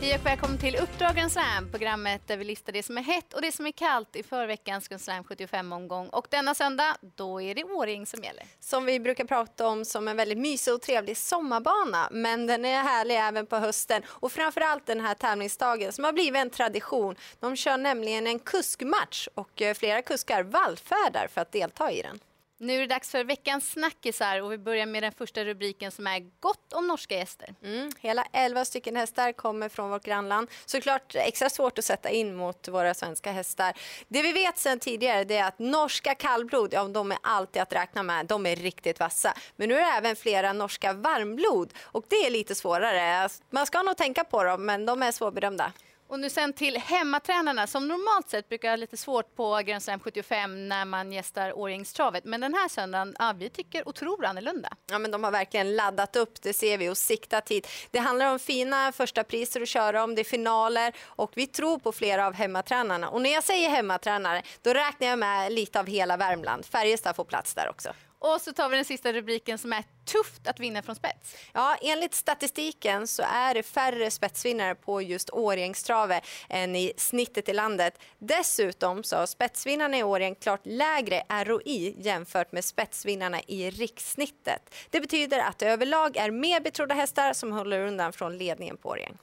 Hej och välkommen till Uppdrag Grand Slam, programmet där vi listar det som är hett och det som är kallt i förra veckans Grand Slam 75-omgång. Och denna söndag, då är det Åring som gäller. Som vi brukar prata om som en väldigt mysig och trevlig sommarbana. Men den är härlig även på hösten och framförallt den här tävlingsdagen som har blivit en tradition. De kör nämligen en kuskmatch och eh, flera kuskar vallfärdar för att delta i den. Nu är det dags för veckans snackisar och vi börjar med den första rubriken som är gott om norska gäster. Mm, hela 11 stycken hästar kommer från vårt grannland. Såklart extra svårt att sätta in mot våra svenska hästar. Det vi vet sedan tidigare är att norska kallblod, ja de är alltid att räkna med. De är riktigt vassa. Men nu är det även flera norska varmblod och det är lite svårare. Alltså, man ska nog tänka på dem men de är svårbedömda. Och nu sen till hemmatränarna som normalt sett brukar ha lite svårt på Grand Slam 75 när man gästar Årjängstravet. Men den här söndagen, ja, vi tycker och tror annorlunda. Ja, men de har verkligen laddat upp, det ser vi, och siktat hit. Det handlar om fina första priser att köra om, det är finaler och vi tror på flera av hemmatränarna. Och när jag säger hemmatränare, då räknar jag med lite av hela Värmland. Färjestad får plats där också. Och så tar vi den sista rubriken som är tufft att vinna från spets. Ja, enligt statistiken så är det färre spetsvinnare på just Årjängstrave än i snittet i landet. Dessutom så har spetsvinnarna i Årjäng klart lägre ROI jämfört med spetsvinnarna i rikssnittet. Det betyder att det överlag är mer betrodda hästar som håller undan från ledningen på Årjäng.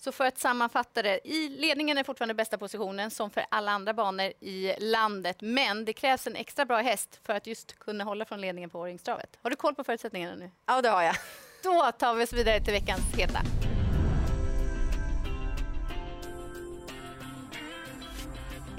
Så för att sammanfatta det, i ledningen är fortfarande bästa positionen som för alla andra banor i landet. Men det krävs en extra bra häst för att just kunna hålla från ledningen på Årjängstravet. Har du koll på förutsättningarna nu? Ja, det har jag. Då tar vi oss vidare till veckans heta.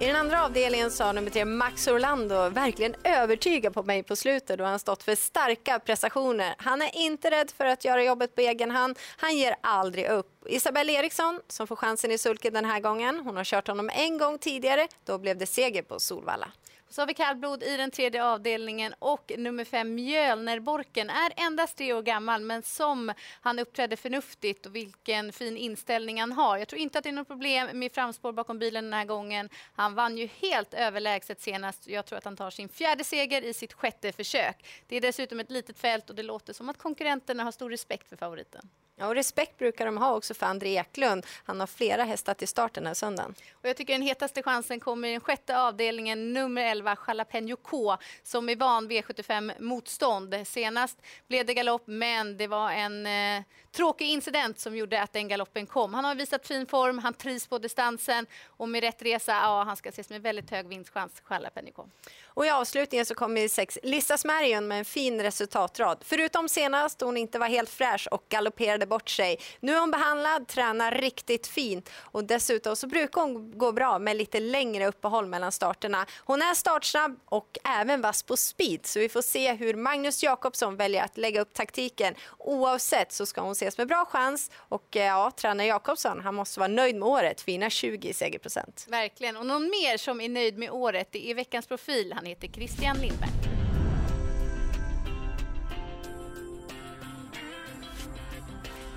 I den andra avdelningen sa nummer tre Max Orlando verkligen övertygat på mig på slutet då han stått för starka prestationer. Han är inte rädd för att göra jobbet på egen hand. Han ger aldrig upp. Isabelle Eriksson som får chansen i sulken den här gången. Hon har kört honom en gång tidigare. Då blev det seger på Solvalla. Så har vi kallblod i den tredje avdelningen och nummer fem Mjölnerborken är endast tre år gammal men som han uppträdde förnuftigt och vilken fin inställning han har. Jag tror inte att det är något problem med framspår bakom bilen den här gången. Han vann ju helt överlägset senast. Jag tror att han tar sin fjärde seger i sitt sjätte försök. Det är dessutom ett litet fält och det låter som att konkurrenterna har stor respekt för favoriten. Ja, och respekt brukar de ha också för André Eklund. Han har flera hästar till start den här söndagen. Och jag tycker den hetaste chansen kommer i den sjätte avdelningen, nummer 11, Jalapeno K, som är van V75-motstånd. Senast blev det galopp, men det var en eh, tråkig incident som gjorde att den galoppen kom. Han har visat fin form, han trivs på distansen och med rätt resa, ja, han ska ses med väldigt hög vinstchans, Jalapeno K. Och i avslutningen så kommer sex Lissa Smärjon med en fin resultatrad. Förutom senast då hon inte var helt fräsch och galopperade bort sig. Nu är hon behandlad, tränar riktigt fint och dessutom så brukar hon gå bra med lite längre uppehåll mellan starterna. Hon är startsnabb och även vass på speed så vi får se hur Magnus Jakobsson väljer att lägga upp taktiken. Oavsett så ska hon ses med bra chans och eh, ja, tränare Jakobsson han måste vara nöjd med året, fina 20 i segerprocent. Verkligen, och någon mer som är nöjd med året det är veckans profil. Han heter Christian Lindberg.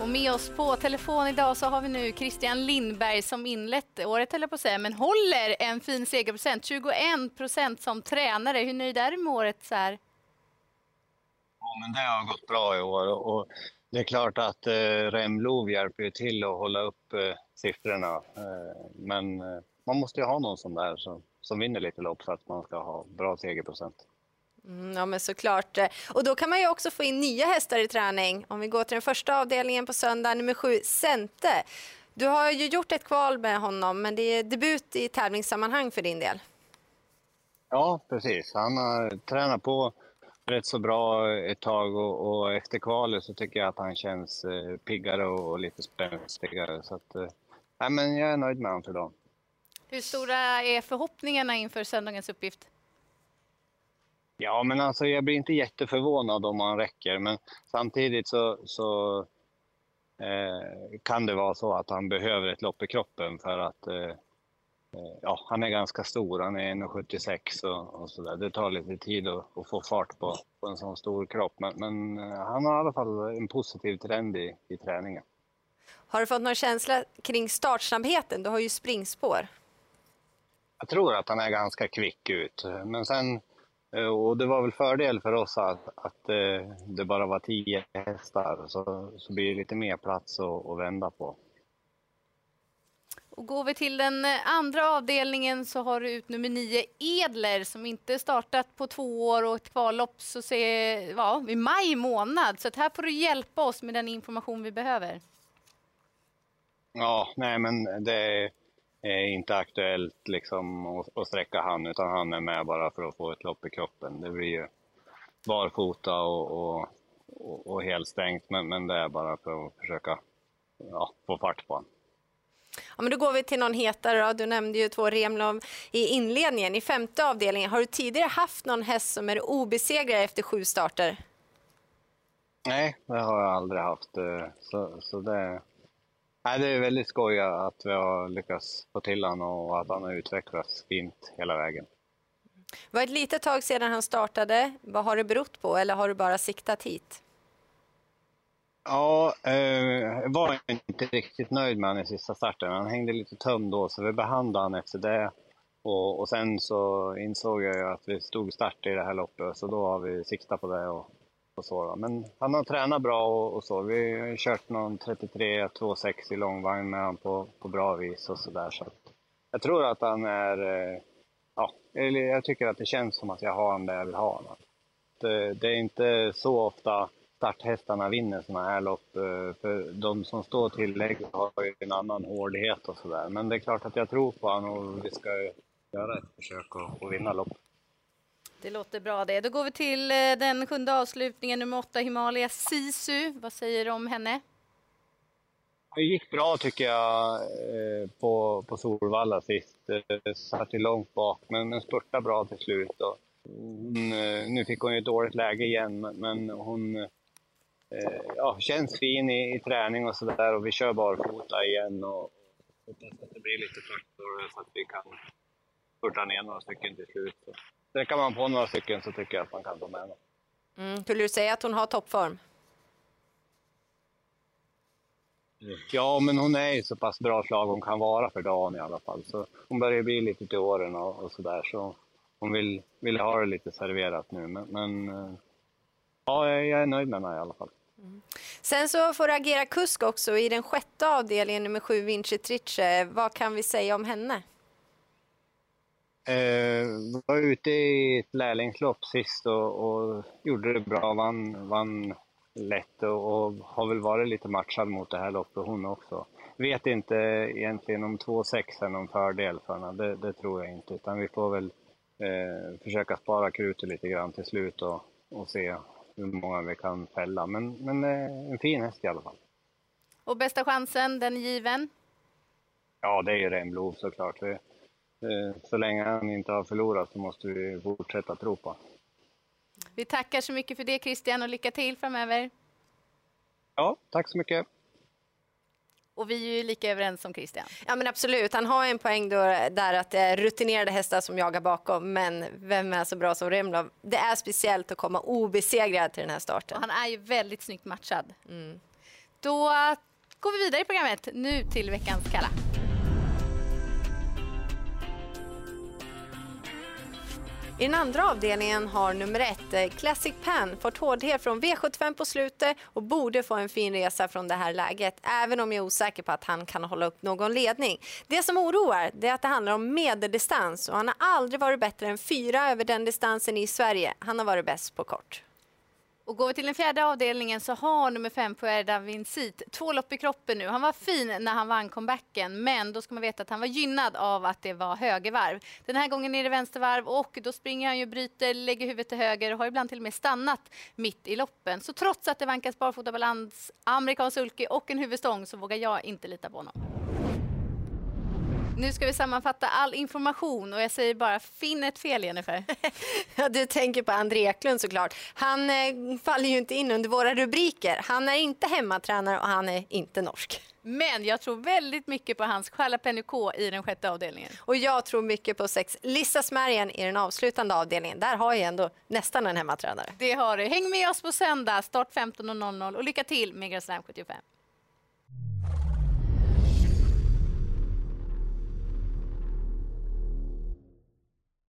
Och med oss på telefon idag så har vi nu Christian Lindberg som inlett året, höll jag på att säga, men håller en fin segerprocent. 21 procent som tränare. Hur nöjd är du med året så här? Ja, men det har gått bra i år och det är klart att eh, Remlov hjälper ju till att hålla upp eh, siffrorna. Eh, men eh, man måste ju ha någon sån där som, som vinner lite lopp för att man ska ha bra segerprocent. Mm, ja men såklart. Och då kan man ju också få in nya hästar i träning. Om vi går till den första avdelningen på söndag, nummer sju, Sente. Du har ju gjort ett kval med honom, men det är debut i tävlingssammanhang för din del. Ja, precis. Han har tränat på rätt så bra ett tag och, och efter kvalet så tycker jag att han känns eh, piggare och, och, lite spänstigare. Så att, eh, men jag är nöjd med honom för dagen. Hur stora är förhoppningarna inför söndagens uppgift? Ja, men alltså jag blir inte jätteförvånad om han räcker, men samtidigt så, så eh, kan det vara så att han behöver ett lopp i kroppen för att eh, eh ja, han är ganska stor, han är 1,76 och, och sådär. Det tar lite tid att, att, få fart på, på en sån stor kropp, men, men eh, han har i alla fall en positiv trend i, i träningen. Har du fått någon känsla kring startsnabbheten? Du har ju springspår. Jag tror att han är ganska kvick ut, men sen och det var väl fördel för oss att, att eh, det bara var tio hästar, så, så blir det lite mer plats att, att vända på. Och går vi till den eh, andra avdelningen så har du ut nummer nio Edler som inte startat på två år och ett kvallopp så se, ja, i maj månad. Så här får du hjälpa oss med den information vi behöver. Ja, nej men det är inte aktuellt liksom att, att sträcka han utan han är med bara för att få ett lopp i kroppen. Det blir ju barfota och, och, och, och helt stängt men, men det är bara för att försöka ja, få fart på honom. Ja, men då går vi till någon hetare. Då. Du nämnde ju två Remlov i inledningen. I femte avdelningen, har du tidigare haft någon häst som är obesegrad efter sju starter? Nej, det har jag aldrig haft. Eh, så, så det, nej, det är väldigt skoj att vi har lyckats få till honom och att han har utvecklats fint hela vägen. Det var ett litet tag sedan han startade. Vad har det berott på eller har du bara siktat hit? Ja, jag eh, var inte riktigt nöjd med honom i sista starten. Han hängde lite tömd då, så vi behandlade honom efter det. Och, och sen så insåg jag att vi stod start i det här loppet, så då har vi siktat på det. Och, och så då. Men han har tränat bra och, och så. Vi har kört någon 33 2,6 i långvagn med honom på, på bra vis och sådär. Så jag tror att han är... Eh, ja, jag tycker att det känns som att jag har honom där jag vill ha honom. Det, det är inte så ofta starthästarna vinner sådana här lopp. Eh, för de som står tillägg har ju en annan hårdhet och sådär. Men det är klart att jag tror på honom och vi ska göra ett försök att vinna loppet. Det låter bra det. Då går vi till eh, den sjunde avslutningen, nummer åtta Himalaya Sisu. Vad säger du om henne? Det gick bra tycker jag eh, på, på Solvalla sist. Eh, satt ju långt bak men spurtade bra till slut. Hon, nu fick hon ju ett dåligt läge igen men hon ja, känns fin i, i träning och sådär och vi kör barfota igen och hoppas att det blir lite faktor så att vi kan spurta ner några stycken till slut. Så sträcker man på några stycken så tycker jag att man kan få med dem. Mm. Skulle du säga att hon har toppform? Ja, men hon är i så pass bra slag hon kan vara för dagen i alla fall. Så hon börjar bli lite till åren och, och sådär. Så hon vill, vill ha det lite serverat nu. Men, men eh, ja, jag är nöjd med henne i alla fall. Sen så får du agera kusk också i den sjätte avdelningen, nummer sju, Vinci Trice. Vad kan vi säga om henne? Eh, var ute i ett lärlingslopp sist och, och gjorde det bra, vann, vann lätt och, och, har väl varit lite matchad mot det här loppet hon också. Vet inte egentligen om 2,6 är någon fördel för henne, det, det, tror jag inte. Utan vi får väl eh, försöka spara krutet lite grann till slut och, och se hur många vi kan fälla. Men, men eh, en fin häst i alla fall. Och bästa chansen, den är given? Ja, det är ju Remblov såklart. Vi, så länge han inte har förlorat så måste vi fortsätta tro på Vi tackar så mycket för det Christian och lycka till framöver. Ja, tack så mycket. Och vi är ju lika överens som Christian. Ja men absolut, han har en poäng då där att det är rutinerade hästar som jagar bakom. Men vem är så bra som Remlov? Det är speciellt att komma obesegrad till den här starten. Och han är ju väldigt snyggt matchad. Mm. Då går vi vidare i programmet, nu till veckans Kalla. I den andra avdelningen har nummer ett, eh, Classic Pan, fått hårdhet från V75 på slutet och borde få en fin resa från det här läget, även om jag är osäker på att han kan hålla upp någon ledning. Det som oroar det är att det handlar om medeldistans och han har aldrig varit bättre än fyra över den distansen i Sverige. Han har varit bäst på kort. Och går vi till den fjärde avdelningen så har nummer fem Puerda Vincit två lopp i kroppen nu. Han var fin när han vann comebacken, men då ska man veta att han var gynnad av att det var högervarv. Den här gången är det vänstervarv och då springer han ju, bryter, lägger huvudet till höger och har ibland till och med stannat mitt i loppen. Så trots att det vankas barfotabalans, amerikansk sulky och en huvudstång så vågar jag inte lita på honom. Nu ska vi sammanfatta all information och jag säger bara finn ett fel Jennifer. du tänker på André Eklund såklart. Han eh, faller ju inte in under våra rubriker. Han är inte hemmatränare och han är inte norsk. Men jag tror väldigt mycket på hans Jalapeno K i den sjätte avdelningen. Och jag tror mycket på sex Lissa Smärgen i den avslutande avdelningen. Där har jag ändå nästan en hemmatränare. Det har du. Häng med oss på söndag, start 15.00 och lycka till med Grand Slam 75.